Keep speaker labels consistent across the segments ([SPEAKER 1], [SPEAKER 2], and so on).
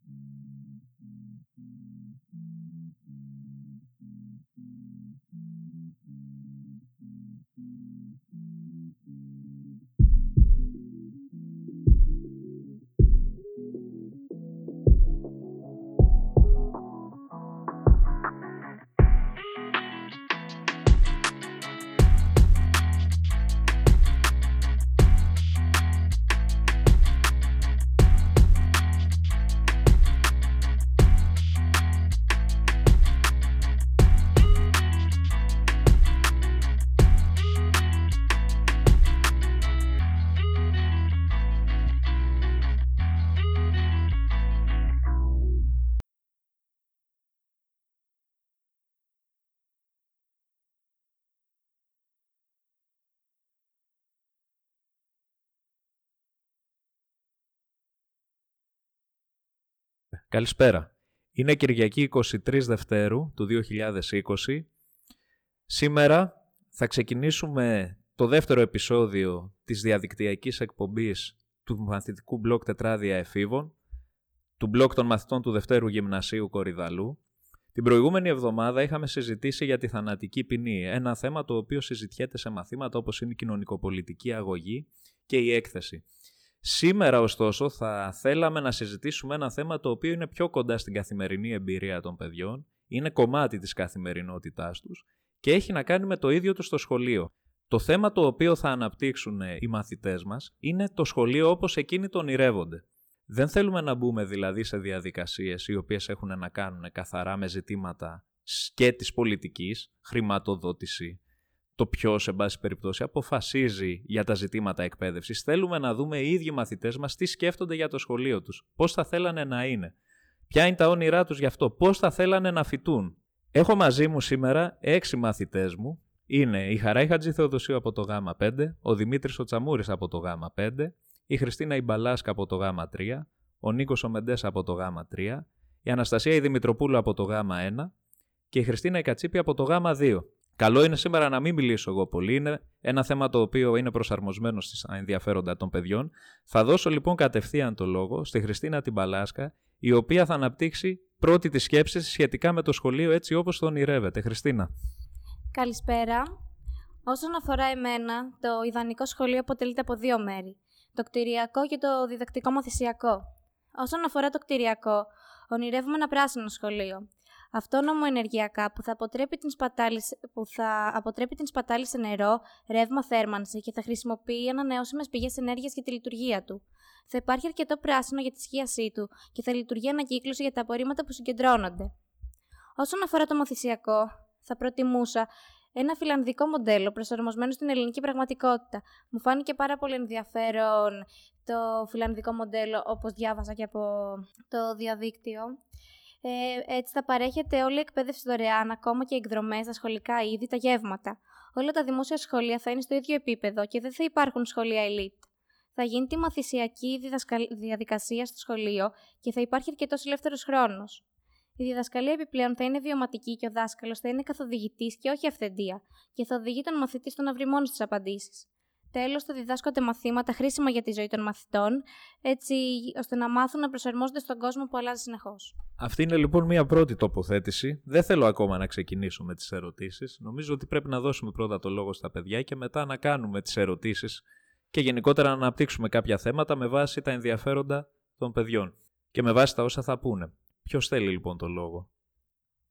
[SPEAKER 1] Thank you. Καλησπέρα. Είναι Κυριακή 23 Δευτέρου του 2020. Σήμερα θα ξεκινήσουμε το δεύτερο επεισόδιο της διαδικτυακής εκπομπής του μαθητικού μπλοκ Τετράδια Εφήβων, του μπλοκ των μαθητών του Δευτέρου Γυμνασίου Κορυδαλού. Την προηγούμενη εβδομάδα είχαμε συζητήσει για τη θανατική ποινή, ένα θέμα το οποίο συζητιέται σε μαθήματα όπως είναι η κοινωνικοπολιτική αγωγή και η έκθεση. Σήμερα ωστόσο θα θέλαμε να συζητήσουμε ένα θέμα το οποίο είναι πιο κοντά στην καθημερινή εμπειρία των παιδιών, είναι κομμάτι της καθημερινότητάς τους και έχει να κάνει με το ίδιο του στο σχολείο. Το θέμα το οποίο θα αναπτύξουν οι μαθητές μας είναι το σχολείο όπως εκείνοι το ονειρεύονται. Δεν θέλουμε να μπούμε δηλαδή σε διαδικασίες οι οποίες έχουν να κάνουν καθαρά με ζητήματα και της πολιτικής, χρηματοδότηση, το ποιος, σε πάση περιπτώσει, αποφασίζει για τα ζητήματα εκπαίδευσης. Θέλουμε να δούμε οι ίδιοι μαθητές μας τι σκέφτονται για το σχολείο τους, πώς θα θέλανε να είναι, ποια είναι τα όνειρά τους γι' αυτό, πώς θα θέλανε να φοιτούν. Έχω μαζί μου σήμερα έξι μαθητές μου. Είναι η Χαράη Χατζη Θεοδοσίου από το ΓΑΜΑ 5, ο Δημήτρης ο Τσαμούρης από το ΓΑΜΑ 5, η Χριστίνα Ιμπαλάσκα από το ΓΑΜΑ 3, ο Νίκος Ομεντέ από το ΓΑΜΑ 3, η Αναστασία η Δημητροπούλου από το ΓΑΜΑ 1 και η Χριστίνα Ικατσίπη από το ΓΑΜΑ 2. Καλό είναι σήμερα να μην μιλήσω εγώ πολύ. Είναι ένα θέμα το οποίο είναι προσαρμοσμένο στις ενδιαφέροντα των παιδιών. Θα δώσω λοιπόν κατευθείαν το λόγο στη Χριστίνα Τιμπαλάσκα, η οποία θα αναπτύξει πρώτη της σκέψη σχετικά με το σχολείο έτσι όπως το ονειρεύεται. Χριστίνα.
[SPEAKER 2] Καλησπέρα. Όσον αφορά εμένα, το ιδανικό σχολείο αποτελείται από δύο μέρη. Το κτηριακό και το διδακτικό μαθησιακό. Όσον αφορά το κτηριακό, ονειρεύουμε ένα πράσινο σχολείο αυτόνομο ενεργειακά που θα αποτρέπει την σπατάλη, που θα αποτρέπει την σπατάλη σε νερό, ρεύμα θέρμανση και θα χρησιμοποιεί ανανεώσιμες πηγές ενέργειας για τη λειτουργία του. Θα υπάρχει αρκετό πράσινο για τη σχίασή του και θα λειτουργεί ανακύκλωση για τα απορρίμματα που συγκεντρώνονται. Όσον αφορά το μαθησιακό, θα προτιμούσα ένα φιλανδικό μοντέλο προσαρμοσμένο στην ελληνική πραγματικότητα. Μου φάνηκε πάρα πολύ ενδιαφέρον το φιλανδικό μοντέλο, όπως διάβασα και από το διαδίκτυο. Ε, έτσι θα παρέχεται όλη η εκπαίδευση δωρεάν, ακόμα και εκδρομές στα σχολικά είδη, τα γεύματα. Όλα τα δημόσια σχολεία θα είναι στο ίδιο επίπεδο και δεν θα υπάρχουν σχολεία elite. Θα γίνει τη μαθησιακή διαδικασία στο σχολείο και θα υπάρχει αρκετός ελεύθερος χρόνος. Η διδασκαλία επιπλέον θα είναι βιωματική και ο δάσκαλος θα είναι καθοδηγητής και όχι αυθεντία, και θα οδηγεί τον μαθητή στο να βρει μόνος τι απαντήσεις. Τέλος, θα διδάσκονται μαθήματα χρήσιμα για τη ζωή των μαθητών, έτσι ώστε να μάθουν να προσαρμόζονται στον κόσμο που αλλάζει συνεχώς.
[SPEAKER 1] Αυτή είναι λοιπόν μια πρώτη τοποθέτηση. Δεν θέλω ακόμα να ξεκινήσουμε τις ερωτήσεις. Νομίζω ότι πρέπει να δώσουμε πρώτα το λόγο στα παιδιά και μετά να κάνουμε τις ερωτήσεις και γενικότερα να αναπτύξουμε κάποια θέματα με βάση τα ενδιαφέροντα των παιδιών και με βάση τα όσα θα πούνε. Ποιος θέλει λοιπόν το λόγο;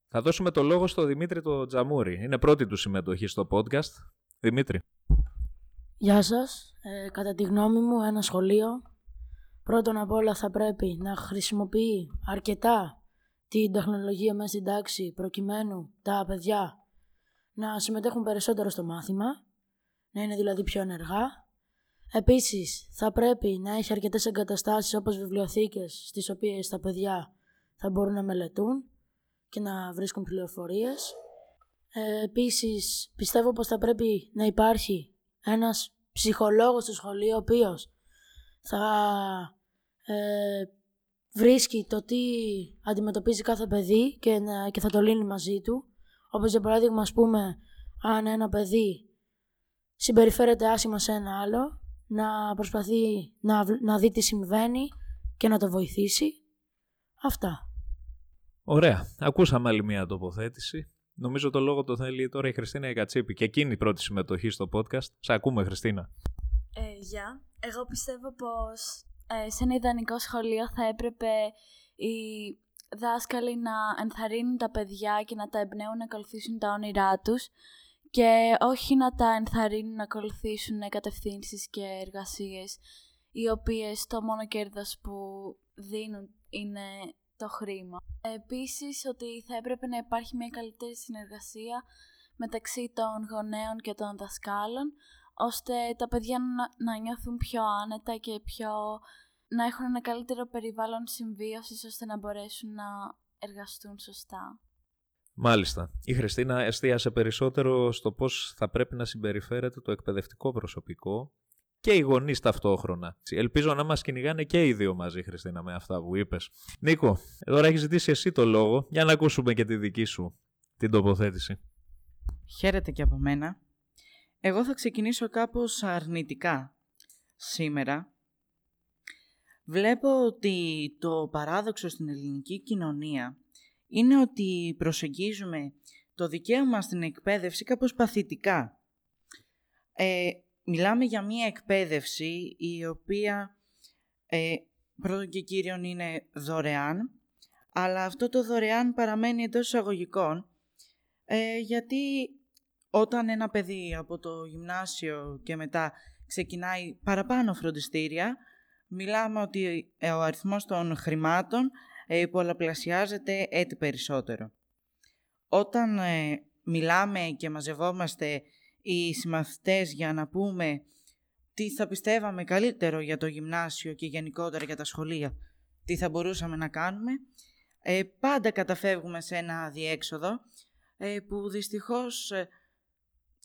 [SPEAKER 1] Θα δώσουμε το λόγο στο Δημήτρη το Τζαμούρη. Είναι πρώτη του συμμετοχή στο podcast. Δημήτρη.
[SPEAKER 3] Γεια σας. Ε, κατά τη γνώμη μου ένα σχολείο πρώτον απ' όλα θα πρέπει να χρησιμοποιεί αρκετά την τεχνολογία μέσα στην τάξη προκειμένου τα παιδιά να συμμετέχουν περισσότερο στο μάθημα, να είναι δηλαδή πιο ενεργά. Επίσης θα πρέπει να έχει αρκετές εγκαταστάσεις όπως βιβλιοθήκες στις οποίες τα παιδιά θα μπορούν να μελετούν και να βρίσκουν πληροφορίες. Ε, επίσης πιστεύω πως θα πρέπει να υπάρχει ένας ψυχολόγος στο σχολείο ο οποίος θα ε, βρίσκει το τι αντιμετωπίζει κάθε παιδί και, και θα το λύνει μαζί του. Όπως για παράδειγμα ας πούμε αν ένα παιδί συμπεριφέρεται άσχημα σε ένα άλλο να προσπαθεί να, να δει τι συμβαίνει και να το βοηθήσει. Αυτά.
[SPEAKER 1] Ωραία. Ακούσαμε άλλη μια τοποθέτηση. Νομίζω το λόγο το θέλει τώρα η Χριστίνα Ικατσίπη και εκείνη η πρώτη συμμετοχή στο podcast. Σε ακούμε, Χριστίνα.
[SPEAKER 4] Ε, γεια. Εγώ πιστεύω πως ε, σε ένα ιδανικό σχολείο θα έπρεπε οι δάσκαλοι να ενθαρρύνουν τα παιδιά και να τα εμπνέουν να ακολουθήσουν τα όνειρά τους και όχι να τα ενθαρρύνουν να ακολουθήσουν κατευθύνσεις και εργασίες οι οποίες το μόνο κέρδος που δίνουν είναι το χρήμα. Επίσης ότι θα έπρεπε να υπάρχει μια καλύτερη συνεργασία μεταξύ των γονέων και των δασκάλων ώστε τα παιδιά να, να νιώθουν πιο άνετα και πιο να έχουν ένα καλύτερο περιβάλλον συμβίωσης ώστε να μπορέσουν να εργαστούν σωστά.
[SPEAKER 1] Μάλιστα. Η Χριστίνα εστίασε περισσότερο στο πώς θα πρέπει να συμπεριφέρεται το εκπαιδευτικό προσωπικό και οι γονείς ταυτόχρονα. Ελπίζω να μας κυνηγάνε και οι δύο μαζί, Χριστίνα, με αυτά που είπες. Νίκο, τώρα έχεις ζητήσει εσύ το λόγο για να ακούσουμε και τη δική σου την τοποθέτηση.
[SPEAKER 5] Χαίρετε και από μένα. Εγώ θα ξεκινήσω κάπως αρνητικά. Σήμερα βλέπω ότι το παράδοξο στην ελληνική κοινωνία είναι ότι προσεγγίζουμε το δικαίωμα στην εκπαίδευση κάπως παθητικά. Ε, μιλάμε για μία εκπαίδευση η οποία ε, πρώτον και κύριον είναι δωρεάν, αλλά αυτό το δωρεάν παραμένει εντός εισαγωγικών, ε, γιατί όταν ένα παιδί από το γυμνάσιο και μετά ξεκινάει παραπάνω φροντιστήρια, μιλάμε ότι ε, ο αριθμός των χρημάτων ε, πολλαπλασιάζεται έτσι περισσότερο. Όταν ε, μιλάμε και μαζευόμαστε οι συμμαθητές για να πούμε τι θα πιστεύαμε καλύτερο για το γυμνάσιο και γενικότερα για τα σχολεία, τι θα μπορούσαμε να κάνουμε, ε, πάντα καταφεύγουμε σε ένα διέξοδο ε, που δυστυχώς ε,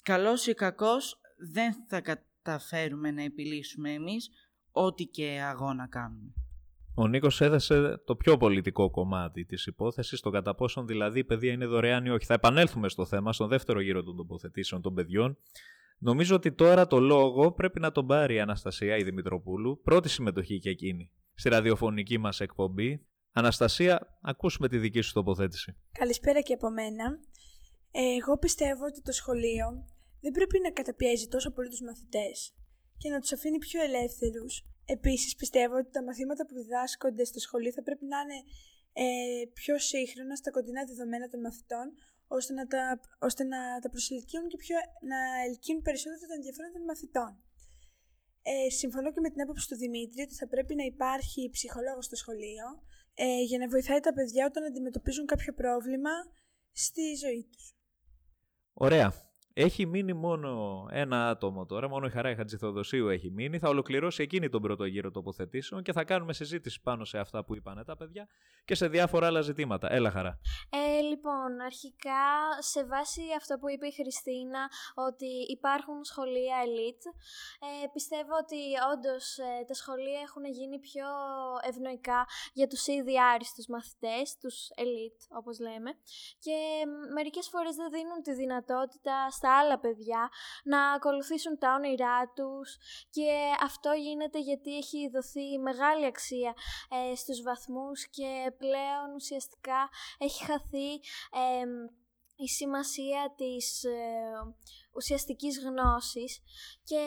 [SPEAKER 5] καλός ή κακός δεν θα καταφέρουμε να επιλύσουμε εμείς ό,τι και αγώνα κάνουμε.
[SPEAKER 1] Ο Νίκος έδεσε το πιο πολιτικό κομμάτι της υπόθεσης, το κατά πόσον δηλαδή η παιδεία είναι δωρεάν ή όχι. Θα επανέλθουμε στο θέμα, στον δεύτερο γύρο των τοποθετήσεων των παιδιών. Νομίζω ότι τώρα το λόγο πρέπει να τον πάρει η Αναστασία η Δημητροπούλου, πρώτη συμμετοχή και εκείνη στη ραδιοφωνική μας εκπομπή. Αναστασία, ακούσουμε τη δική σου τοποθέτηση.
[SPEAKER 6] Καλησπέρα και από μένα. Ε, εγώ πιστεύω ότι το σχολείο δεν πρέπει να καταπιέζει τόσο πολύ τους μαθητές και να τους αφήνει πιο ελεύθερους Επίσης πιστεύω ότι τα μαθήματα που διδάσκονται στο σχολείο θα πρέπει να είναι ε, πιο σύγχρονα στα κοντινά δεδομένα των μαθητών, ώστε να τα, ώστε να τα προσελκύουν και πιο, να ελκύουν περισσότερο το ενδιαφέρον των μαθητών. Ε, συμφωνώ και με την άποψη του Δημήτρη ότι θα πρέπει να υπάρχει ψυχολόγος στο σχολείο ε, για να βοηθάει τα παιδιά όταν αντιμετωπίζουν κάποιο πρόβλημα στη ζωή τους.
[SPEAKER 1] Ωραία. Έχει μείνει μόνο ένα άτομο τώρα, μόνο η Χαρά Χατζηθοδοσίου έχει μείνει. Θα ολοκληρώσει εκείνη τον πρώτο γύρο τοποθετήσεων και θα κάνουμε συζήτηση πάνω σε αυτά που είπαν τα παιδιά και σε διάφορα άλλα ζητήματα. Έλα, Χαρά.
[SPEAKER 7] Ε, λοιπόν, αρχικά σε βάση αυτό που είπε η Χριστίνα, ότι υπάρχουν σχολεία elite, ε, πιστεύω ότι όντως ε, τα σχολεία έχουν γίνει πιο ευνοϊκά για τους ήδη άριστους μαθητές, τους elite όπως λέμε, και μερικές φορές δεν δίνουν τη δυνατότητα στα άλλα παιδιά να ακολουθήσουν τα όνειρά τους. Και αυτό γίνεται γιατί έχει δοθεί μεγάλη αξία ε, στους βαθμούς και πλέον ουσιαστικά έχει χαθεί η σημασία της ε, ουσιαστικής γνώσης και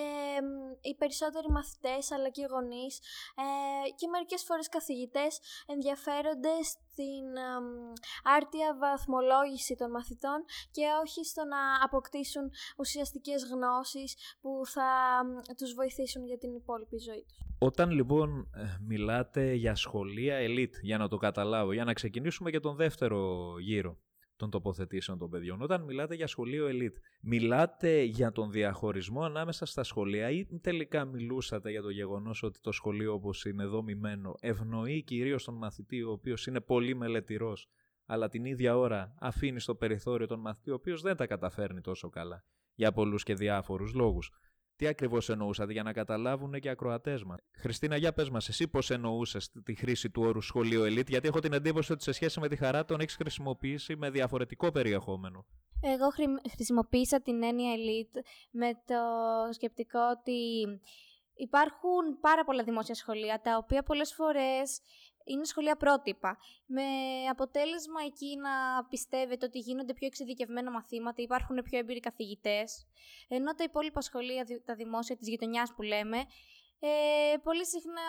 [SPEAKER 7] οι περισσότεροι μαθητές αλλά και οι γονείς ε, και μερικές φορές καθηγητές ενδιαφέρονται στην άρτια βαθμολόγηση των μαθητών και όχι στο να αποκτήσουν ουσιαστικές γνώσεις που θα τους βοηθήσουν για την υπόλοιπη ζωή τους.
[SPEAKER 1] Όταν λοιπόν ε, μιλάτε για σχολεία elite, για να το καταλάβω, για να ξεκινήσουμε και τον δεύτερο γύρο, των τοποθετήσεων των παιδιών. Όταν μιλάτε για σχολείο ελίτ, μιλάτε για τον διαχωρισμό ανάμεσα στα σχολεία ή τελικά μιλούσατε για το γεγονός ότι το σχολείο όπως είναι δομημένο ευνοεί κυρίως τον μαθητή ο οποίος είναι πολύ μελετηρός αλλά την ίδια ώρα αφήνει στο περιθώριο τον μαθητή ο οποίος δεν τα καταφέρνει τόσο καλά για πολλούς και διάφορους λόγους. Τι ακριβώς εννοούσατε για να καταλάβουν και οι ακροατές μας. Χριστίνα, για πες μας, εσύ πώς εννοούσες τη χρήση του όρου σχολείο ελίτ, γιατί έχω την εντύπωση ότι σε σχέση με τη χαρά τον έχεις χρησιμοποιήσει με διαφορετικό περιεχόμενο.
[SPEAKER 7] Εγώ χρησιμοποίησα την έννοια elite με το σκεπτικό ότι υπάρχουν πάρα πολλά δημόσια σχολεία τα οποία πολλές φορές
[SPEAKER 2] είναι σχολεία πρότυπα. Με αποτέλεσμα εκεί να πιστεύετε ότι γίνονται πιο εξειδικευμένα μαθήματα, υπάρχουν πιο έμπειροι καθηγητές, ενώ τα υπόλοιπα σχολεία, τα δημόσια της γειτονιάς που λέμε, ε, πολύ συχνά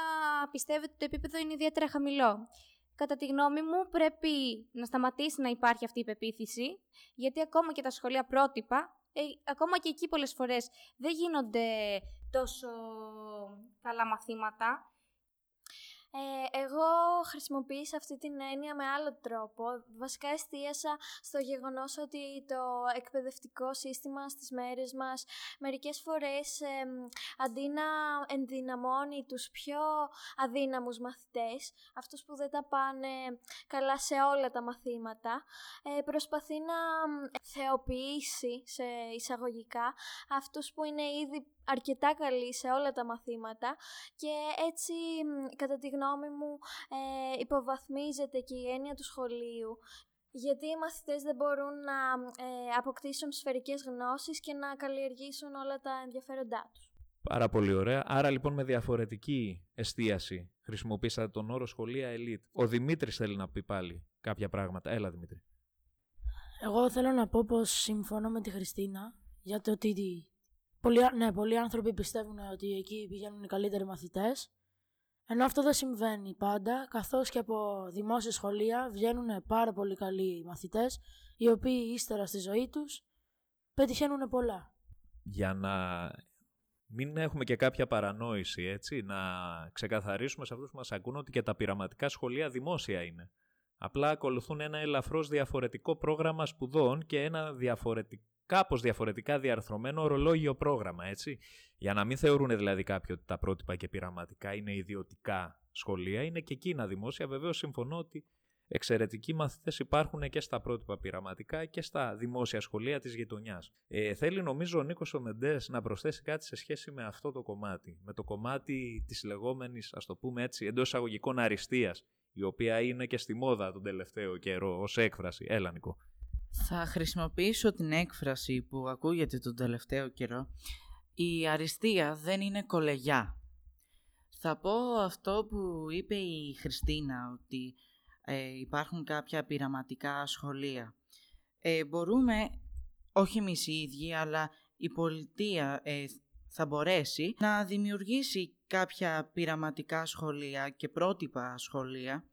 [SPEAKER 2] πιστεύετε ότι το επίπεδο είναι ιδιαίτερα χαμηλό. Κατά τη γνώμη μου, πρέπει να σταματήσει να υπάρχει αυτή η πεποίθηση, γιατί ακόμα και τα σχολεία πρότυπα, ε, ακόμα και εκεί πολλές φορές δεν γίνονται τόσο καλά μαθήματα
[SPEAKER 7] ε, εγώ χρησιμοποίησα αυτή την έννοια με άλλο τρόπο. Βασικά εστίασα στο γεγονός ότι το εκπαιδευτικό σύστημα στις μέρες μας μερικές φορές αντί να ενδυναμώνει τους πιο αδύναμους μαθητές, αυτούς που δεν τα πάνε καλά σε όλα τα μαθήματα, ε, προσπαθεί να θεοποιήσει σε εισαγωγικά αυτούς που είναι ήδη αρκετά καλή σε όλα τα μαθήματα και έτσι κατά τη γνώμη μου ε, υποβαθμίζεται και η έννοια του σχολείου γιατί οι μαθητές δεν μπορούν να ε, αποκτήσουν σφαιρικές γνώσεις και να καλλιεργήσουν όλα τα ενδιαφέροντά τους.
[SPEAKER 1] Πάρα πολύ ωραία. Άρα λοιπόν με διαφορετική εστίαση χρησιμοποίησατε τον όρο σχολεία elite. Ο Δημήτρης θέλει να πει πάλι κάποια πράγματα. Έλα Δημήτρη.
[SPEAKER 3] Εγώ θέλω να πω πως συμφωνώ με τη Χριστίνα για το ότι Πολλοί, ναι, πολλοί άνθρωποι πιστεύουν ότι εκεί πηγαίνουν οι καλύτεροι μαθητές, ενώ αυτό δεν συμβαίνει πάντα, καθώς και από δημόσια σχολεία βγαίνουν πάρα πολύ καλοί μαθητές, οι οποίοι ύστερα στη ζωή τους πετυχαίνουν πολλά.
[SPEAKER 1] Για να μην έχουμε και κάποια παρανόηση, έτσι, να ξεκαθαρίσουμε σε αυτούς που μας ακούν ότι και τα πειραματικά σχολεία δημόσια είναι. Απλά ακολουθούν ένα ελαφρώς διαφορετικό πρόγραμμα σπουδών και ένα διαφορετικό κάπως διαφορετικά διαρθρωμένο ορολόγιο πρόγραμμα, έτσι. Για να μην θεωρούν δηλαδή κάποιοι ότι τα πρότυπα και πειραματικά είναι ιδιωτικά σχολεία, είναι και εκείνα δημόσια. Βεβαίως συμφωνώ ότι εξαιρετικοί μαθητές υπάρχουν και στα πρότυπα πειραματικά και στα δημόσια σχολεία της γειτονιάς. Ε, θέλει νομίζω ο Νίκος Ομεντέ να προσθέσει κάτι σε σχέση με αυτό το κομμάτι. Με το κομμάτι της λεγόμενης, ας το πούμε έτσι, εντός εισαγωγικών αριστείας, η οποία είναι και στη μόδα τον τελευταίο καιρό ως έκφραση. Έλα, Νικό.
[SPEAKER 5] Θα χρησιμοποιήσω την έκφραση που ακούγεται τον τελευταίο καιρό. Η αριστεία δεν είναι κολεγιά. Θα πω αυτό που είπε η Χριστίνα, ότι ε, υπάρχουν κάποια πειραματικά σχολεία. Ε, μπορούμε, όχι εμείς οι ίδιοι, αλλά η πολιτεία ε, θα μπορέσει να δημιουργήσει κάποια πειραματικά σχολεία και πρότυπα σχολεία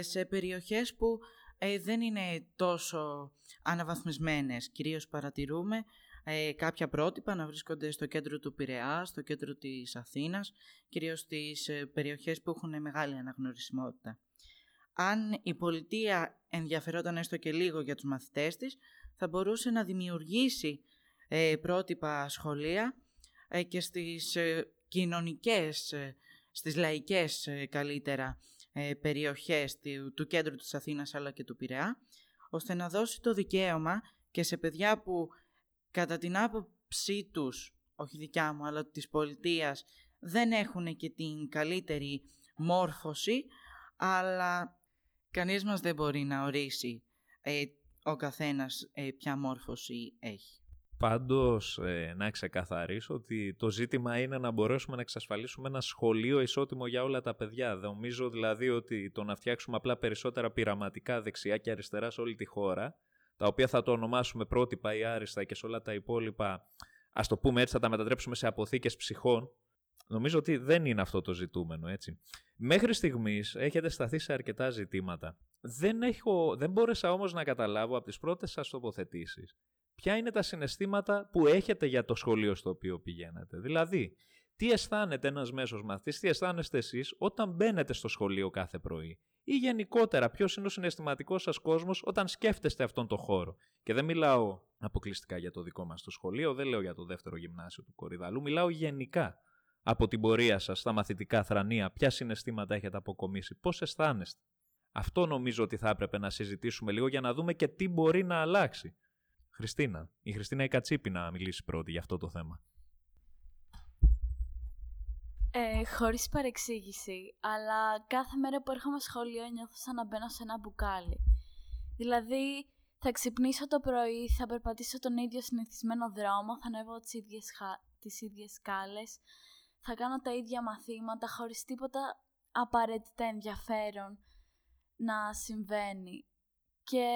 [SPEAKER 5] σε περιοχές που ε, δεν είναι τόσο αναβαθμισμένες. Κυρίως παρατηρούμε ε, κάποια πρότυπα να βρίσκονται στο κέντρο του Πειραιά, στο κέντρο της Αθήνας, κυρίως στις ε, περιοχές που έχουν μεγάλη αναγνωρισιμότητα. Αν η πολιτεία ενδιαφερόταν έστω και λίγο για τους μαθητές της, θα μπορούσε να δημιουργήσει ε, πρότυπα σχολεία και στις κοινωνικές, στις λαϊκές καλύτερα ε, περιοχές του, του κέντρου της Αθήνας αλλά και του Πειραιά, ώστε να δώσει το δικαίωμα και σε παιδιά που κατά την άποψή τους, όχι δικιά μου αλλά της πολιτείας, δεν έχουν και την καλύτερη μόρφωση, αλλά κανείς μας δεν μπορεί να ορίσει ε, ο καθένας ε, ποια μόρφωση έχει.
[SPEAKER 1] Πάντως, ε, να ξεκαθαρίσω ότι το ζήτημα είναι να μπορέσουμε να εξασφαλίσουμε ένα σχολείο ισότιμο για όλα τα παιδιά. Νομίζω δηλαδή ότι το να φτιάξουμε απλά περισσότερα πειραματικά δεξιά και αριστερά σε όλη τη χώρα, τα οποία θα το ονομάσουμε πρότυπα ή άριστα και σε όλα τα υπόλοιπα, ας το πούμε έτσι, θα τα μετατρέψουμε σε αποθήκες ψυχών, νομίζω ότι δεν είναι αυτό το ζητούμενο, έτσι. Μέχρι στιγμής έχετε σταθεί σε αρκετά ζητήματα. Δεν, έχω, δεν μπόρεσα όμως να καταλάβω από τις πρώτες σας τοποθετήσεις ποια είναι τα συναισθήματα που έχετε για το σχολείο στο οποίο πηγαίνετε; Δηλαδή, τι αισθάνεται ένας μέσος μαθητής, τι αισθάνεστε εσείς όταν μπαίνετε στο σχολείο κάθε πρωί; Ή γενικότερα, ποιος είναι ο συναισθηματικός σας κόσμος όταν σκέφτεστε αυτόν τον χώρο; Και δεν μιλάω αποκλειστικά για το δικό μας το σχολείο, δεν λέω για το δεύτερο γυμνάσιο του Κορυδαλού, μιλάω γενικά από την πορεία σας στα μαθητικά θρανία, ποια συναισθήματα έχετε αποκομίσει, πώς αισθάνεστε. Αυτό νομίζω ότι θα έπρεπε να συζητήσουμε λίγο για να δούμε και τι μπορεί να αλλάξει. Χριστίνα. Η Χριστίνα η Κατσίπη να μιλήσει πρώτη για αυτό το θέμα.
[SPEAKER 7] Ε, χωρίς παρεξήγηση, αλλά κάθε μέρα που έρχομαι σχολείο νιώθω σαν να μπαίνω σε ένα μπουκάλι. Δηλαδή, θα ξυπνήσω το πρωί, θα περπατήσω τον ίδιο συνηθισμένο δρόμο, θα ανέβω τις ίδιες, χα... τις ίδιες σκάλες, θα κάνω τα ίδια μαθήματα χωρίς τίποτα
[SPEAKER 4] απαραίτητα ενδιαφέρον να συμβαίνει. Και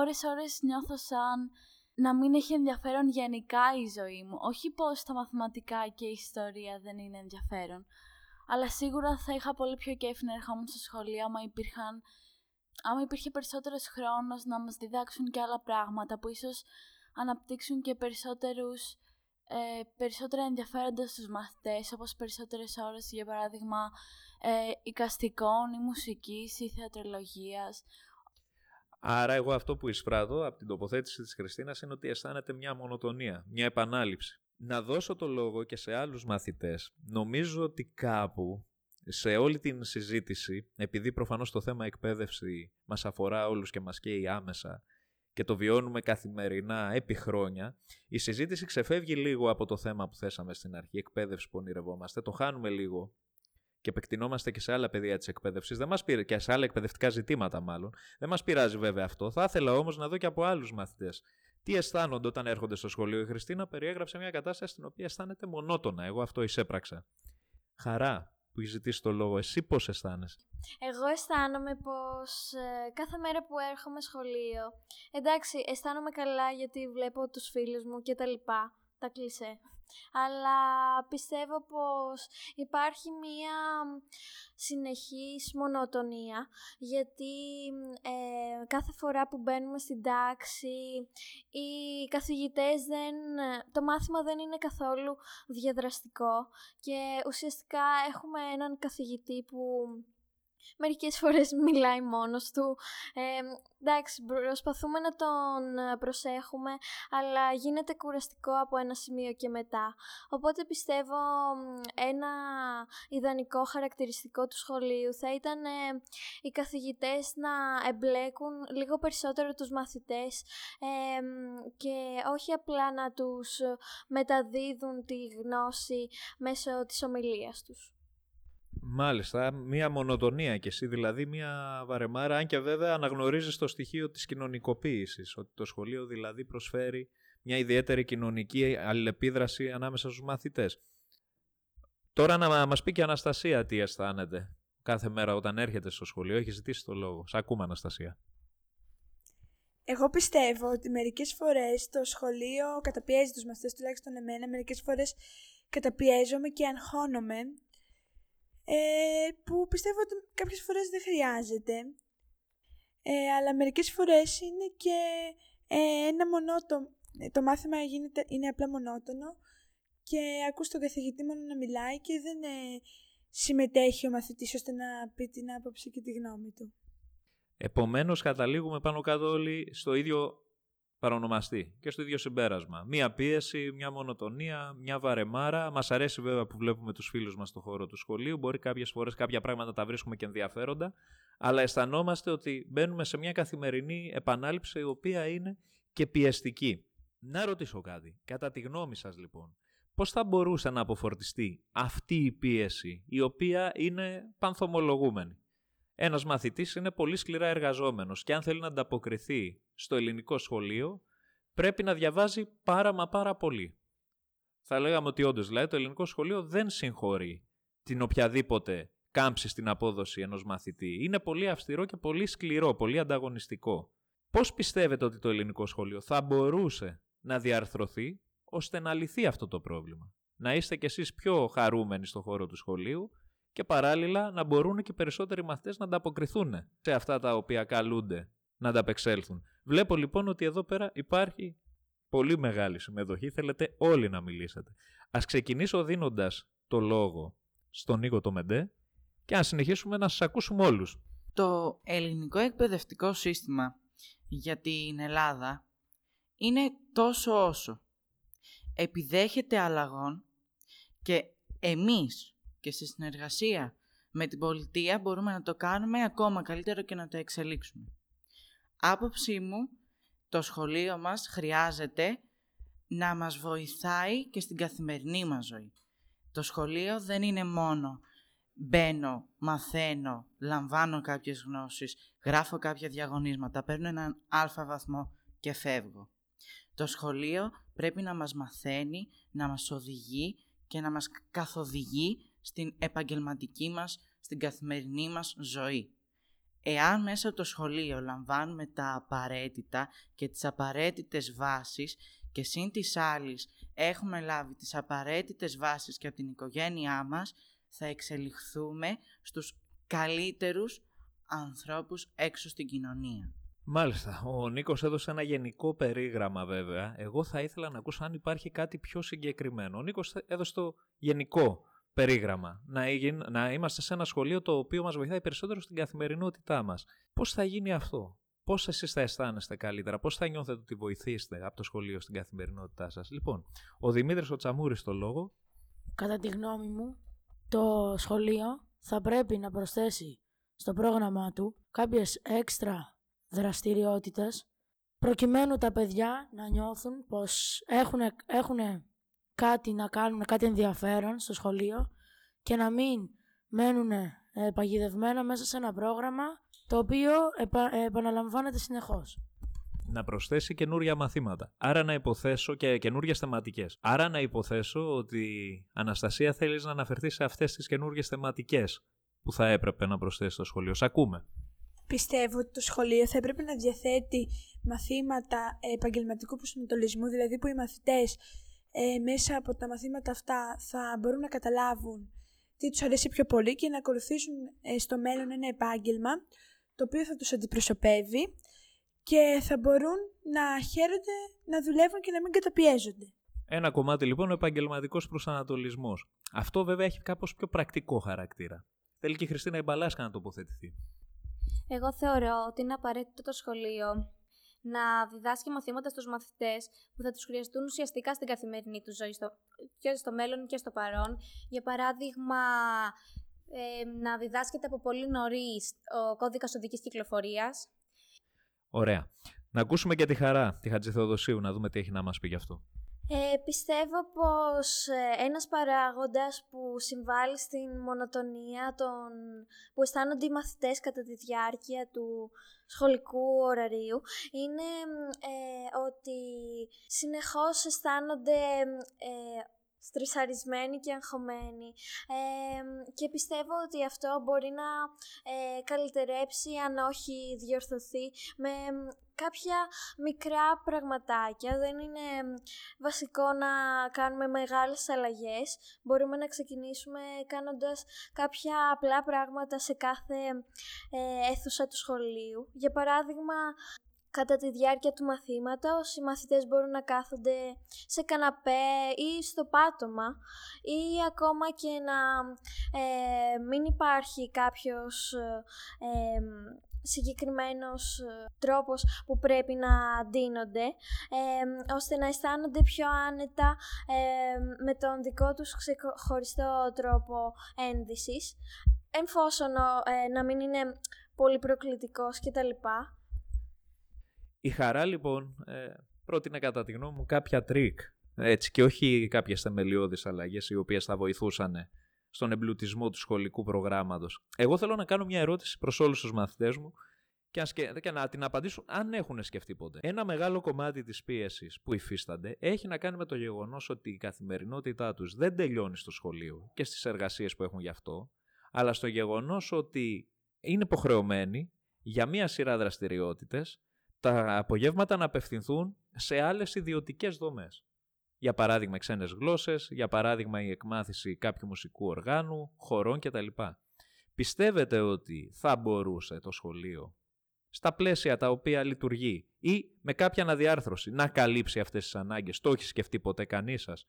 [SPEAKER 4] ώρες-ώρες νιώθω σαν να μην έχει ενδιαφέρον γενικά η ζωή μου. Όχι πως τα μαθηματικά και η ιστορία δεν είναι ενδιαφέρον. Αλλά σίγουρα θα είχα πολύ πιο κέφι να ερχόμουν στο σχολείο άμα υπήρχαν άμα υπήρχε περισσότερος χρόνος να μας διδάξουν και άλλα πράγματα που ίσως αναπτύξουν και περισσότερους ε, περισσότερα ενδιαφέροντα στους μαθητές, όπως περισσότερες ώρες, για παράδειγμα, ε, οικαστικών ή μουσικής ή θεατρολογίας.
[SPEAKER 1] Άρα εγώ αυτό που εισπράττω από την τοποθέτηση της Χριστίνας είναι ότι αισθάνεται μια μονοτονία, μια επανάληψη. Να δώσω το λόγο και σε άλλους μαθητές. Νομίζω ότι κάπου σε όλη την συζήτηση, επειδή προφανώς το θέμα εκπαίδευση μας αφορά όλους και μας καίει άμεσα και το βιώνουμε καθημερινά επί χρόνια, η συζήτηση ξεφεύγει λίγο από το θέμα που θέσαμε στην αρχή, εκπαίδευση που ονειρευόμαστε, το χάνουμε λίγο και επεκτηνόμαστε και σε άλλα πεδία της εκπαίδευσης, δεν μας και σε άλλα εκπαιδευτικά ζητήματα μάλλον. Δεν μας πειράζει βέβαια αυτό. Θα ήθελα όμως να δω και από άλλους μαθητές. Τι αισθάνονται όταν έρχονται στο σχολείο. Η Χριστίνα περιέγραψε μια κατάσταση στην οποία αισθάνεται μονότονα. Εγώ αυτό εισέπραξα. Χαρά, που έχει ζητήσει το λόγο. Εσύ πώς αισθάνεσαι;
[SPEAKER 7] Εγώ αισθάνομαι πως ε, κάθε μέρα που έρχομαι σχολείο, εντάξει, αισθάνομαι καλά γιατί βλέπω τους φίλους μου και τα λοιπά, τα κλεισέ αλλά πιστεύω πως υπάρχει μία συνεχής μονοτονία γιατί ε, κάθε φορά που μπαίνουμε στην τάξη οι καθηγητές δεν, το μάθημα δεν είναι καθόλου διαδραστικό και ουσιαστικά έχουμε έναν καθηγητή που μερικές φορές μιλάει μόνος του. Ε, εντάξει, προσπαθούμε να τον ε, προσέχουμε, αλλά γίνεται κουραστικό από ένα σημείο και μετά. Οπότε πιστεύω ένα ιδανικό χαρακτηριστικό του σχολείου θα ήταν ε, οι καθηγητές να εμπλέκουν λίγο περισσότερο τους μαθητές και όχι απλά να τους μεταδίδουν τη γνώση μέσω της ομιλίας τους.
[SPEAKER 1] Μάλιστα, μία μονοτονία και εσύ, δηλαδή μία βαρεμάρα, αν και βέβαια αναγνωρίζεις το στοιχείο της κοινωνικοποίησης, ότι το σχολείο δηλαδή προσφέρει μια ιδιαίτερη κοινωνική αλληλεπίδραση ανάμεσα στους μαθητές. Τώρα να μας πει και η Αναστασία τι αισθάνεται κάθε μέρα όταν έρχεται στο σχολείο. Έχει ζητήσει το λόγο. Σ' ακούμε Αναστασία.
[SPEAKER 6] Εγώ πιστεύω ότι μερικές φορές το σχολείο καταπιέζει τους μαθητές, τουλάχιστον εμένα, μερικές φορές καταπιέζομαι και αγχώνομαι ε, που πιστεύω ότι κάποιες φορές δεν χρειάζεται. Ε, αλλά μερικές φορές είναι και ε, ένα μονότο, το μάθημα γίνεται, είναι απλά μονότονο και ακούς τον καθηγητή μόνο να μιλάει και δεν ε, συμμετέχει ο μαθητής ώστε να πει την άποψη και τη γνώμη του.
[SPEAKER 1] Επομένως καταλήγουμε πάνω κάτω όλοι στο ίδιο παρονομαστή και στο ίδιο συμπέρασμα. Μία πίεση, μια μονοτονία, μια βαρεμάρα. Μας αρέσει βέβαια που βλέπουμε τους φίλους μας στον χώρο του σχολείου. Μπορεί κάποιες φορές κάποια πράγματα τα βρίσκουμε και ενδιαφέροντα, αλλά αισθανόμαστε ότι μπαίνουμε σε μια καθημερινή επανάληψη η οποία είναι και πιεστική. Να ρωτήσω κάτι. Κατά τη γνώμη σας λοιπόν, πώς θα μπορούσε να αποφορτιστεί αυτή η πίεση η οποία είναι πανθομολογούμενη; Ένας μαθητής είναι πολύ σκληρά εργαζόμενος και αν θέλει να ανταποκριθεί στο ελληνικό σχολείο πρέπει να διαβάζει πάρα μα πάρα πολύ. Θα λέγαμε ότι όντως δηλαδή το ελληνικό σχολείο δεν συγχωρεί την οποιαδήποτε κάμψη στην απόδοση ενός μαθητή. Είναι πολύ αυστηρό και πολύ σκληρό, πολύ ανταγωνιστικό. Πώς πιστεύετε ότι το ελληνικό σχολείο θα μπορούσε να διαρθρωθεί ώστε να λυθεί αυτό το πρόβλημα; Να είστε κι εσείς πιο χαρούμενοι στο χώρο του σχολείου και παράλληλα να μπορούν και περισσότεροι μαθητές να ανταποκριθούν σε αυτά τα οποία καλούνται να ανταπεξέλθουν. Βλέπω λοιπόν ότι εδώ πέρα υπάρχει πολύ μεγάλη συμμετοχή. Θέλετε όλοι να μιλήσετε. Ας ξεκινήσω δίνοντας το λόγο στον Νίκο το Μεντέ και να συνεχίσουμε να σας ακούσουμε όλους.
[SPEAKER 5] Το ελληνικό εκπαιδευτικό σύστημα για την Ελλάδα είναι τόσο όσο. Επιδέχεται αλλαγών και εμείς και στη συνεργασία με την πολιτεία μπορούμε να το κάνουμε ακόμα καλύτερο και να το εξελίξουμε. Άποψή μου, το σχολείο μας χρειάζεται να μας βοηθάει και στην καθημερινή μας ζωή. Το σχολείο δεν είναι μόνο μπαίνω, μαθαίνω, λαμβάνω κάποιες γνώσεις, γράφω κάποια διαγωνίσματα, παίρνω έναν αλφα βαθμό και φεύγω. Το σχολείο πρέπει να μας μαθαίνει, να μας οδηγεί και να μας καθοδηγεί στην επαγγελματική μας στην καθημερινή μας ζωή. Εάν μέσα από το σχολείο λαμβάνουμε τα απαραίτητα και τις απαραίτητες βάσεις και σύν της άλλης έχουμε λάβει τις απαραίτητες βάσεις και από την οικογένειά μας, θα εξελιχθούμε στους καλύτερους ανθρώπους έξω στην κοινωνία.
[SPEAKER 1] Μάλιστα. Ο Νίκος έδωσε ένα γενικό περίγραμμα βέβαια. Εγώ θα ήθελα να ακούσω αν υπάρχει κάτι πιο συγκεκριμένο. Ο Νίκος έδωσε το γενικό περίγραμμα. Να, να είμαστε σε ένα σχολείο το οποίο μας βοηθάει περισσότερο στην καθημερινότητά μας. Πώς θα γίνει αυτό; Πώς εσείς θα αισθάνεστε καλύτερα, πώς θα νιώθετε ότι βοηθήσετε από το σχολείο στην καθημερινότητά σας; Λοιπόν, ο Δημήτρης ο Τσαμούρης το λόγο.
[SPEAKER 3] Κατά τη γνώμη μου, το σχολείο θα πρέπει να προσθέσει στο πρόγραμμά του κάποιες έξτρα δραστηριότητες προκειμένου τα παιδιά να νιώθουν πως έχουν, έχουν κάτι να κάνουν, κάτι ενδιαφέρον στο σχολείο και να μην μένουν παγιδευμένα μέσα σε ένα πρόγραμμα το οποίο επα, επαναλαμβάνεται συνεχώς.
[SPEAKER 1] Να προσθέσει καινούρια μαθήματα. Άρα να υποθέσω και καινούριες θεματικές. Άρα να υποθέσω ότι Αναστασία θέλεις να αναφερθείς σε αυτές τις καινούριες θεματικές που θα έπρεπε να προσθέσεις στο σχολείο. Σ' ακούμε.
[SPEAKER 6] Πιστεύω ότι το σχολείο θα έπρεπε να διαθέτει μαθήματα επαγγελματικού προσανατολισμού, δηλαδή που οι μαθητές ε, μέσα από τα μαθήματα αυτά θα μπορούν να καταλάβουν τι τους αρέσει πιο πολύ και να ακολουθήσουν ε, στο μέλλον ένα επάγγελμα το οποίο θα τους αντιπροσωπεύει και θα μπορούν να χαίρονται να δουλεύουν και να μην καταπιέζονται.
[SPEAKER 1] Ένα κομμάτι λοιπόν ο επαγγελματικός προσανατολισμός. Αυτό βέβαια έχει κάπως πιο πρακτικό χαρακτήρα. Θέλει και η Χριστίνα Ιμπαλάσκα να τοποθετηθεί.
[SPEAKER 7] Εγώ θεωρώ ότι είναι απαραίτητο το σχολείο να διδάσκει μαθήματα στους μαθητές που θα τους χρειαστούν ουσιαστικά στην καθημερινή τους ζωή, στο, και στο μέλλον και στο παρόν. Για παράδειγμα, ε, να διδάσκεται από πολύ νωρί ο κώδικας οδικής κυκλοφορίας.
[SPEAKER 1] Ωραία. Να ακούσουμε και τη χαρά, τη Χατζηθεοδοσίου, να δούμε τι έχει να μας πει γι' αυτό.
[SPEAKER 7] Ε, πιστεύω πως ε, ένας παράγοντας που συμβάλλει στην μονοτονία των, που αισθάνονται οι μαθητές κατά τη διάρκεια του σχολικού ωραρίου είναι ε, ότι συνεχώς αισθάνονται ε, στρισαρισμένοι και αγχωμένοι και πιστεύω ότι αυτό μπορεί να ε, καλυτερέψει αν όχι διορθωθεί με κάποια μικρά πραγματάκια. Δεν είναι βασικό να κάνουμε μεγάλες αλλαγές. Μπορούμε να ξεκινήσουμε κάνοντας κάποια απλά πράγματα σε κάθε ε, αίθουσα του σχολείου. Για παράδειγμα, Κατά τη διάρκεια του μαθήματος, οι μαθητές μπορούν να κάθονται σε καναπέ ή στο πάτωμα ή ακόμα και να ε, μην υπάρχει κάποιος ε, συγκεκριμένος ε, τρόπος που πρέπει να ντύνονται, ώστε να αισθάνονται πιο άνετα με τον δικό τους ξεχωριστό τρόπο ένδυσης, εφόσον να μην είναι πολύ προκλητικός κτλ.
[SPEAKER 1] Η χαρά λοιπόν ε, πρότεινε κατά τη γνώμη μου κάποια τρικ έτσι, και όχι κάποιες θεμελιώδεις αλλαγές οι οποίες θα βοηθούσαν στον εμπλουτισμό του σχολικού προγράμματος. Εγώ θέλω να κάνω μια ερώτηση προς όλους τους μαθητές μου και, και να την απαντήσουν αν έχουν σκεφτεί ποτέ. Ένα μεγάλο κομμάτι της πίεσης που υφίστανται έχει να κάνει με το γεγονός ότι η καθημερινότητά τους δεν τελειώνει στο σχολείο και στις εργασίες που έχουν γι' αυτό, αλλά στο γεγονός ότι είναι υποχρεωμένοι για μία σειρά δραστηριότητες τα απογεύματα να απευθυνθούν σε άλλες ιδιωτικές δομές. Για παράδειγμα, ξένες γλώσσες, για παράδειγμα η εκμάθηση κάποιου μουσικού οργάνου, χωρών κτλ. Πιστεύετε ότι θα μπορούσε το σχολείο στα πλαίσια τα οποία λειτουργεί ή με κάποια αναδιάρθρωση να καλύψει αυτές τις ανάγκες; Το έχει σκεφτεί ποτέ κανείς σας;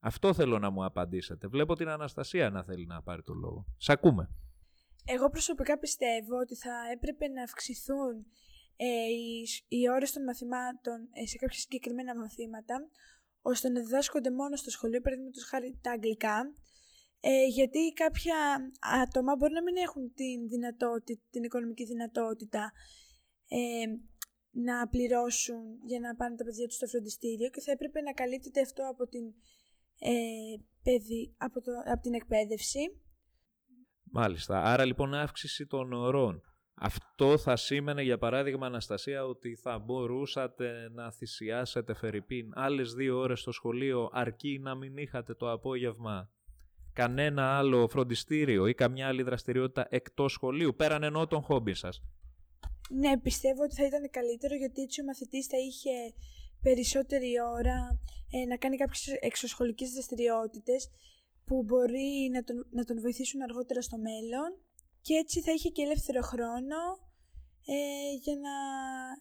[SPEAKER 1] Αυτό θέλω να μου απαντήσετε. Βλέπω την Αναστασία να θέλει να πάρει το λόγο. Σ' ακούμε.
[SPEAKER 6] Εγώ προσωπικά πιστεύω ότι θα έπρεπε να αυξηθούν ε, οι, οι ώρες των μαθημάτων ε, σε κάποια συγκεκριμένα μαθήματα, ώστε να διδάσκονται μόνο στο σχολείο, παραδείγματος χάρη τα αγγλικά, ε, γιατί κάποια άτομα μπορεί να μην έχουν την, δυνατότητα, την οικονομική δυνατότητα ε, να πληρώσουν για να πάνε τα παιδιά τους στο φροντιστήριο και θα έπρεπε να καλύπτεται αυτό από την, ε, παιδι, από, το, από την εκπαίδευση.
[SPEAKER 1] Μάλιστα. Άρα λοιπόν αύξηση των ωρών. Αυτό θα σήμαινε για παράδειγμα Αναστασία ότι θα μπορούσατε να θυσιάσετε Φερρυπίν άλλες δύο ώρες στο σχολείο αρκεί να μην είχατε το απόγευμα κανένα άλλο φροντιστήριο ή καμιά άλλη δραστηριότητα εκτός σχολείου, πέραν ενώ των χόμπι σας.
[SPEAKER 6] Ναι, πιστεύω ότι θα ήταν καλύτερο γιατί έτσι ο μαθητής θα είχε περισσότερη ώρα ε, να κάνει κάποιες εξωσχολικές δραστηριότητες που μπορεί να τον, να τον βοηθήσουν αργότερα στο μέλλον και έτσι θα είχε και ελεύθερο χρόνο ε, για να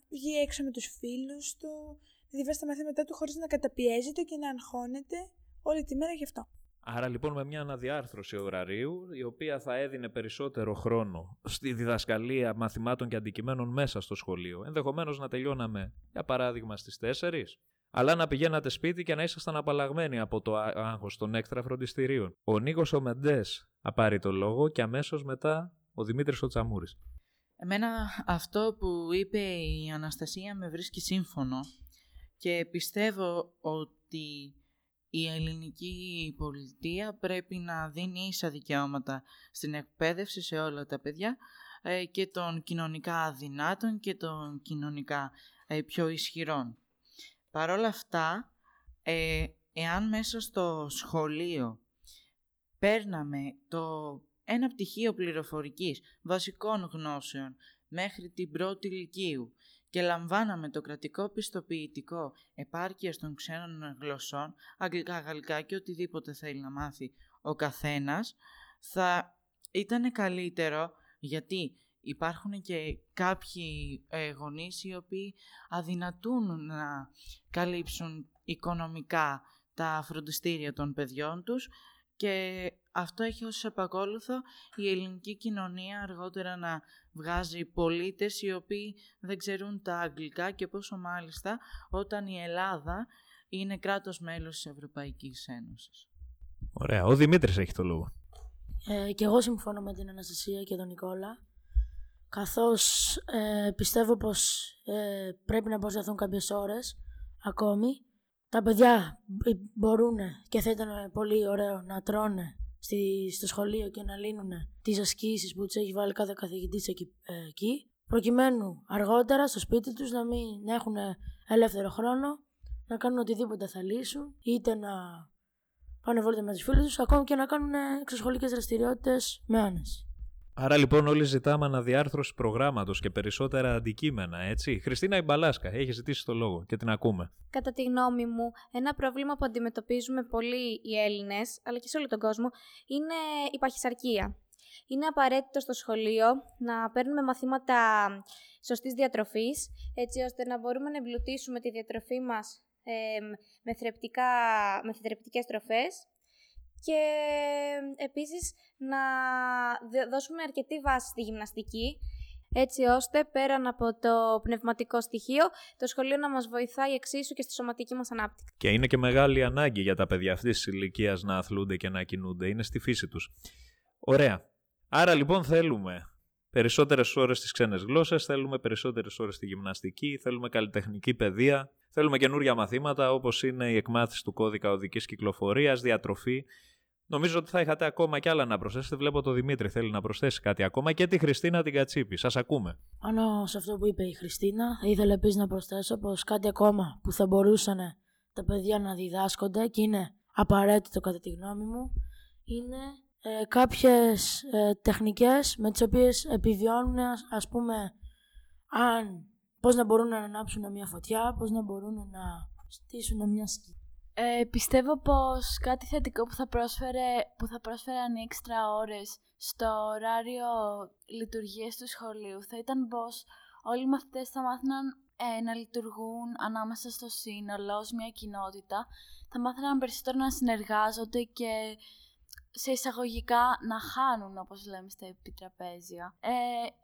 [SPEAKER 6] βγει έξω με τους φίλους του, να διαβάσει τα μαθήματά του χωρίς να καταπιέζεται και να αγχώνεται όλη τη μέρα γι' αυτό.
[SPEAKER 1] Άρα λοιπόν με μια αναδιάρθρωση ωραρίου, η οποία θα έδινε περισσότερο χρόνο στη διδασκαλία μαθημάτων και αντικειμένων μέσα στο σχολείο. Ενδεχομένως να τελειώναμε, για παράδειγμα, στις 4, αλλά να πηγαίνατε σπίτι και να ήσασταν απαλλαγμένοι από το άγχος των έκτρα φροντιστηρίων. Ο Νίκος ο Μεντές θα πάρει το λόγο και αμέσως μετά ο Δημήτρης ο Τσαμούρης.
[SPEAKER 5] Εμένα αυτό που είπε η Αναστασία με βρίσκει σύμφωνο και πιστεύω ότι η ελληνική πολιτεία πρέπει να δίνει ίσα δικαιώματα στην εκπαίδευση σε όλα τα παιδιά ε, και των κοινωνικά αδυνάτων και των κοινωνικά ε, πιο ισχυρών. Παρ' όλα αυτά, ε, εάν μέσα στο σχολείο παίρναμε το ένα πτυχίο πληροφορικής βασικών γνώσεων μέχρι την πρώτη ηλικίου και λαμβάναμε το κρατικό πιστοποιητικό επάρκειας των ξένων γλωσσών, αγγλικά, γαλλικά και οτιδήποτε θέλει να μάθει ο καθένας, θα ήταν καλύτερο γιατί υπάρχουν και κάποιοι ε, γονείς οι οποίοι αδυνατούν να καλύψουν οικονομικά τα φροντιστήρια των παιδιών τους και αυτό έχει ως επακόλουθο η ελληνική κοινωνία αργότερα να βγάζει πολίτες οι οποίοι δεν ξέρουν τα αγγλικά και πόσο μάλιστα όταν η Ελλάδα είναι κράτος μέλος της Ευρωπαϊκής Ένωσης.
[SPEAKER 1] Ωραία. Ο Δημήτρης έχει το λόγο.
[SPEAKER 3] Ε, και εγώ συμφωνώ με την Αναστασία και τον Νικόλα καθώς ε, πιστεύω πως ε, πρέπει να προσδεθούν κάποιες ώρες ακόμη. Τα παιδιά μπορούν και θα ήταν πολύ ωραίο να τρώνε στη, στο σχολείο και να λύνουν τις ασκήσεις που τους έχει βάλει κάθε καθηγητής εκεί, ε, εκεί προκειμένου αργότερα στο σπίτι τους να μην έχουν ελεύθερο χρόνο να κάνουν οτιδήποτε θα λύσουν είτε να πάνε βόλτα με τους φίλους τους ακόμη και να κάνουν εξωσχολικές δραστηριότητες με άνεση.
[SPEAKER 1] Άρα λοιπόν όλοι ζητάμε αναδιάρθρωση προγράμματος και περισσότερα αντικείμενα, έτσι. Χριστίνα Ιμπαλάσκα, έχει ζητήσει το λόγο και την ακούμε.
[SPEAKER 7] Κατά τη γνώμη μου, ένα πρόβλημα που αντιμετωπίζουμε πολλοί οι Έλληνες, αλλά και σε όλο τον κόσμο, είναι η παχυσαρκία. Είναι απαραίτητο στο σχολείο να παίρνουμε μαθήματα σωστής διατροφής, έτσι ώστε να μπορούμε να εμπλουτίσουμε τη διατροφή μας ε, με, με θρεπτικές τροφές και επίσης να δώσουμε αρκετή βάση στη γυμναστική έτσι ώστε πέραν από το πνευματικό στοιχείο το σχολείο να μας βοηθάει εξίσου και στη σωματική μας ανάπτυξη.
[SPEAKER 1] Και είναι και μεγάλη ανάγκη για τα παιδιά αυτής της ηλικίας να αθλούνται και να κινούνται. Είναι στη φύση τους. Ωραία. Άρα λοιπόν θέλουμε περισσότερες ώρες στις ξένες γλώσσες, θέλουμε περισσότερες ώρες στη γυμναστική, θέλουμε καλλιτεχνική παιδεία, θέλουμε καινούρια μαθήματα όπως είναι η εκμάθηση του κώδικα οδικής κυκλοφορίας, διατροφή Νομίζω ότι θα είχατε ακόμα κι άλλα να προσθέσετε. Βλέπω το Δημήτρη θέλει να προσθέσει κάτι ακόμα και τη Χριστίνα την Κατσίπη. Σας ακούμε.
[SPEAKER 3] Πάνω σε αυτό που είπε η Χριστίνα, θα ήθελα επίσης να προσθέσω πως κάτι ακόμα που θα μπορούσαν τα παιδιά να διδάσκονται και είναι απαραίτητο κατά τη γνώμη μου, είναι ε, κάποιες ε, τεχνικές με τις οποίες επιβιώνουν ας πούμε αν, πώς να μπορούν να ανάψουν μια φωτιά, πώς να μπορούν να στήσουν μια σκηνή.
[SPEAKER 4] Ε, πιστεύω πως κάτι θετικό που θα, πρόσφερε, που θα πρόσφεραν οι έξτρα ώρες στο ωράριο λειτουργίας του σχολείου θα ήταν πως όλοι οι μαθητές θα μάθαιναν ε, να λειτουργούν ανάμεσα στο σύνολο ως μια κοινότητα, θα μάθαιναν περισσότερο να συνεργάζονται και σε εισαγωγικά να χάνουν όπως λέμε στα επιτραπέζια, ε,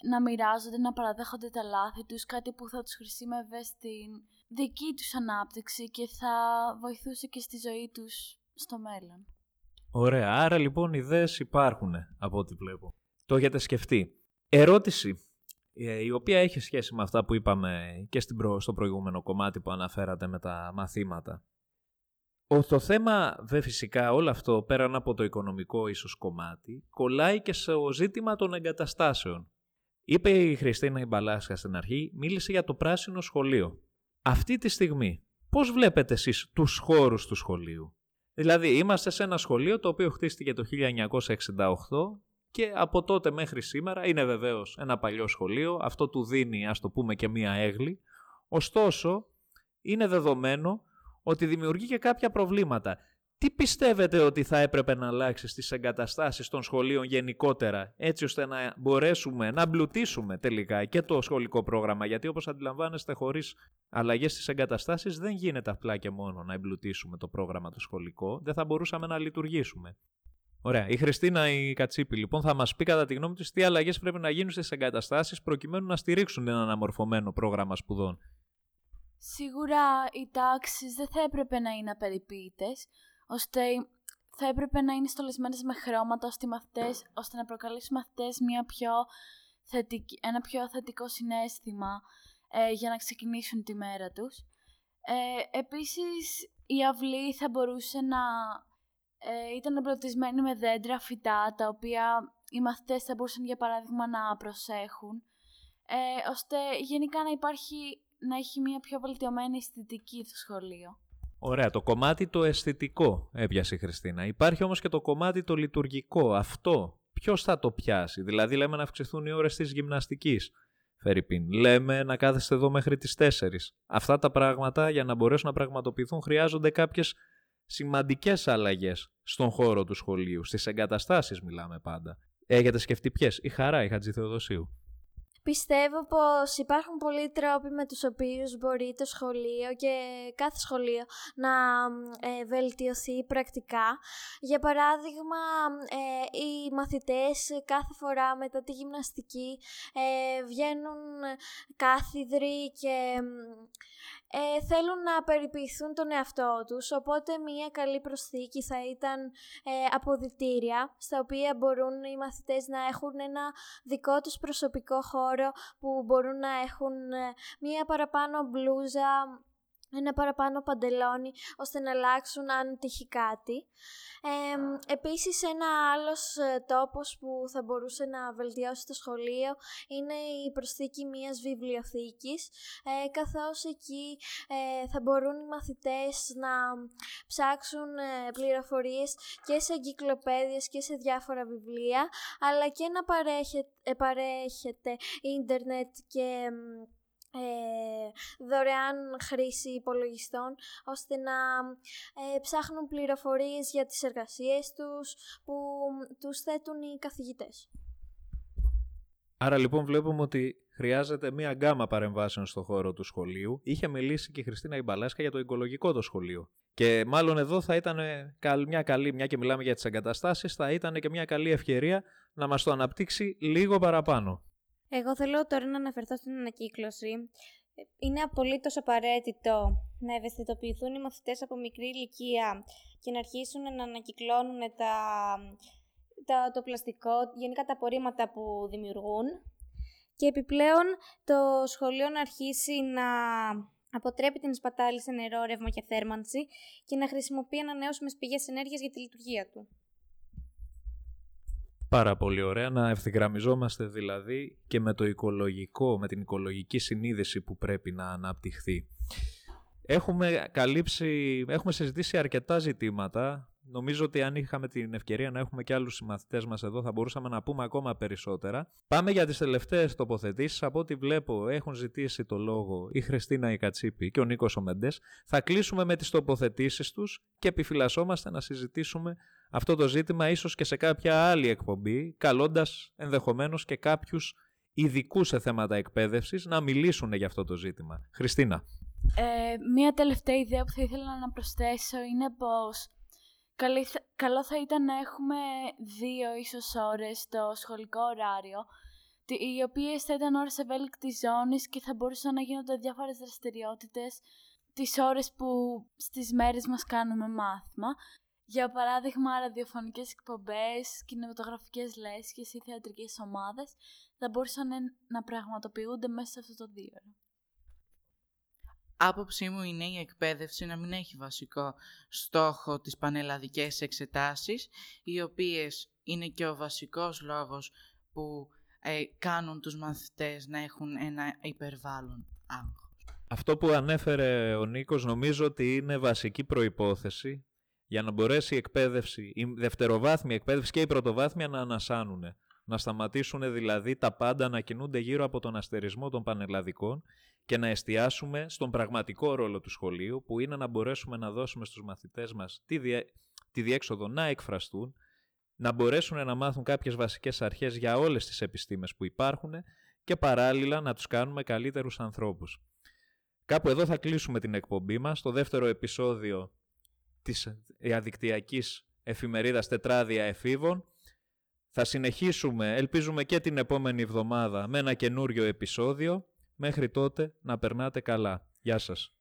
[SPEAKER 4] να μοιράζονται, να παραδέχονται τα λάθη τους, κάτι που θα τους χρησιμεύε στην δική τους ανάπτυξη και θα βοηθούσε και στη ζωή τους στο μέλλον.
[SPEAKER 1] Ωραία, άρα λοιπόν ιδέες υπάρχουν από ό,τι βλέπω. Το έχετε σκεφτεί. Ερώτηση, ε, η οποία έχει σχέση με αυτά που είπαμε και στο προηγούμενο κομμάτι που αναφέρατε με τα μαθήματα. Ο, το θέμα, δε φυσικά, όλο αυτό πέραν από το οικονομικό ίσως κομμάτι, κολλάει και στο ζήτημα των εγκαταστάσεων. Είπε η Χριστίνα Ιμπαλάσκα στην αρχή, μίλησε για το πράσινο σχολείο. Αυτή τη στιγμή, πώς βλέπετε εσείς τους χώρους του σχολείου; Δηλαδή είμαστε σε ένα σχολείο το οποίο χτίστηκε το 1968 και από τότε μέχρι σήμερα είναι βεβαίως ένα παλιό σχολείο, αυτό του δίνει ας το πούμε και μία έγλη, ωστόσο είναι δεδομένο ότι δημιουργεί και κάποια προβλήματα. Τι πιστεύετε ότι θα έπρεπε να αλλάξει στις εγκαταστάσεις των σχολείων γενικότερα, έτσι ώστε να μπορέσουμε να μπλουτίσουμε τελικά και το σχολικό πρόγραμμα, γιατί όπως αντιλαμβάνεστε χωρίς αλλαγές στις εγκαταστάσεις δεν γίνεται απλά και μόνο να εμπλουτίσουμε το πρόγραμμα το σχολικό, δεν θα μπορούσαμε να λειτουργήσουμε. Ωραία. Η Χριστίνα η Κατσίπη λοιπόν θα μας πει κατά τη γνώμη της τι αλλαγές πρέπει να γίνουν στις εγκαταστάσεις προκειμένου να στηρίξουν ένα αναμορφωμένο πρόγραμμα σπουδών.
[SPEAKER 4] Σίγουρα οι τάξεις δεν θα έπρεπε να είναι απεριποίητες, ώστε θα έπρεπε να είναι στολισμένες με χρώματα ώστε, μαθητές, ώστε να προκαλέσουν μαθητές μια πιο θετική, ένα πιο θετικό συνέστημα ε, για να ξεκινήσουν τη μέρα τους. Ε, επίσης, η αυλή θα μπορούσε να ε, ήταν εμπλωτισμένη με δέντρα φυτά, τα οποία οι μαθητές θα μπορούσαν για παράδειγμα να προσέχουν, ε, ώστε γενικά να υπάρχει, να έχει μια πιο βελτιωμένη αισθητική στο σχολείο.
[SPEAKER 1] Ωραία, το κομμάτι το αισθητικό έπιασε η Χριστίνα. Υπάρχει όμως και το κομμάτι το λειτουργικό. Αυτό ποιος θα το πιάσει; Δηλαδή λέμε να αυξηθούν οι ώρες της γυμναστικής. Φερρυπίν. Λέμε να κάθεστε εδώ μέχρι τις 4. Αυτά τα πράγματα για να μπορέσουν να πραγματοποιηθούν χρειάζονται κάποιες σημαντικές αλλαγές στον χώρο του σχολείου. Στις εγκαταστάσεις μιλάμε πάντα. Έχετε σκεφτεί ποιες; Η Χαρά, η Χατζη Θεοδοσίου.
[SPEAKER 7] Πιστεύω πως υπάρχουν πολλοί τρόποι με τους οποίους μπορεί το σχολείο και κάθε σχολείο να ε, βελτιωθεί πρακτικά. Για παράδειγμα, ε, οι μαθητές κάθε φορά μετά τη γυμναστική ε, βγαίνουν κάθιδροι και ε, θέλουν να περιποιηθούν τον εαυτό τους, οπότε μια καλή προσθήκη θα ήταν ε, αποδητήρια, στα οποία μπορούν οι μαθητές να έχουν ένα δικό τους προσωπικό χώρο που μπορούν να έχουν ε, μια παραπάνω μπλούζα ένα παραπάνω παντελόνι ώστε να αλλάξουν αν τύχει κάτι. Ε, επίσης ένα άλλος ε, τόπος που θα μπορούσε να βελτιώσει το σχολείο είναι η προσθήκη μιας βιβλιοθήκης ε, καθώς εκεί ε, θα μπορούν οι μαθητές να ψάξουν ε, πληροφορίες και σε εγκυκλοπαίδειες και σε διάφορα βιβλία αλλά και να παρέχεται, παρέχεται ίντερνετ και ε, δωρεάν χρήση υπολογιστών ώστε να ε, ψάχνουν πληροφορίες για τις εργασίες τους που τους θέτουν οι καθηγητές.
[SPEAKER 1] Άρα λοιπόν βλέπουμε ότι χρειάζεται μία γκάμα παρεμβάσεων στο χώρο του σχολείου. Είχε μιλήσει και η Χριστίνα Ιμπαλάσκα για το οικολογικό το σχολείο. Και μάλλον εδώ θα ήταν μια καλή, μια και μιλάμε για τις εγκαταστάσεις, θα ήταν και μια καλή ευκαιρία να μας το αναπτύξει λίγο παραπάνω.
[SPEAKER 7] Εγώ θέλω τώρα να αναφερθώ στην ανακύκλωση. Είναι απολύτως απαραίτητο να ευαισθητοποιηθούν οι μαθητές από μικρή ηλικία και να αρχίσουν να ανακυκλώνουν τα, τα, το πλαστικό, γενικά τα απορρίμματα που δημιουργούν. Και επιπλέον το σχολείο να αρχίσει να αποτρέπει την σπατάλη σε νερό, ρεύμα και θέρμανση και να χρησιμοποιεί ανανεώσιμες πηγές ενέργειας για τη λειτουργία του.
[SPEAKER 1] Πάρα πολύ ωραία να ευθυγραμμιζόμαστε δηλαδή και με το οικολογικό, με την οικολογική συνείδηση που πρέπει να αναπτυχθεί. Έχουμε καλύψει, έχουμε συζητήσει αρκετά ζητήματα. Νομίζω ότι αν είχαμε την ευκαιρία να έχουμε και άλλους συμμαθητές μας εδώ θα μπορούσαμε να πούμε ακόμα περισσότερα. Πάμε για τις τελευταίες τοποθετήσεις. Από ό,τι βλέπω έχουν ζητήσει το λόγο η Χριστίνα η Κατσίπη και ο Νίκος ο Μεντές. Θα κλείσουμε με τις τοποθετήσεις τους και επιφυλασσόμαστε να συζητήσουμε αυτό το ζήτημα ίσως και σε κάποια άλλη εκπομπή, καλώντας ενδεχομένως και κάποιους ειδικούς σε θέματα εκπαίδευσης να μιλήσουν για αυτό το ζήτημα. Χριστίνα.
[SPEAKER 4] Ε, μία τελευταία ιδέα που θα ήθελα να προσθέσω είναι πως καλό θα ήταν να έχουμε δύο ίσως ώρες στο σχολικό ωράριο οι οποίες θα ήταν ώρες ευέλικτης ζώνης και θα μπορούσαν να γίνονται διάφορες δραστηριότητες τις ώρες που στις μέρες μας κάνουμε μάθημα για παράδειγμα, ραδιοφωνικές εκπομπές, κινηματογραφικές λέσχες ή θεατρικές ομάδες θα μπορούσαν να πραγματοποιούνται μέσα σε αυτό το δύο.
[SPEAKER 5] Άποψή μου είναι η εκπαίδευση να μην έχει βασικό στόχο τις πανελλαδικές εξετάσεις, οι οποίες είναι και ο βασικός λόγος που ε, κάνουν τους μαθητές να έχουν ένα υπερβάλλον άγχος.
[SPEAKER 1] Αυτό που ανέφερε ο Νίκος νομίζω ότι είναι βασική προϋπόθεση για να μπορέσει η εκπαίδευση, η δευτεροβάθμια εκπαίδευση και η πρωτοβάθμια να ανασάνουν. Να σταματήσουν δηλαδή τα πάντα να κινούνται γύρω από τον αστερισμό των πανελλαδικών και να εστιάσουμε στον πραγματικό ρόλο του σχολείου που είναι να μπορέσουμε να δώσουμε στους μαθητές μας τη, τη διέξοδο να εκφραστούν, να μπορέσουν να μάθουν κάποιες βασικές αρχές για όλες τις επιστήμες που υπάρχουν και παράλληλα να τους κάνουμε καλύτερους ανθρώπους. Κάπου εδώ θα κλείσουμε την εκπομπή μας, στο δεύτερο επεισόδιο της διαδικτυακής εφημερίδας Τετράδια Εφήβων. Θα συνεχίσουμε, ελπίζουμε και την επόμενη εβδομάδα, με ένα καινούριο επεισόδιο. Μέχρι τότε να περνάτε καλά. Γεια σας.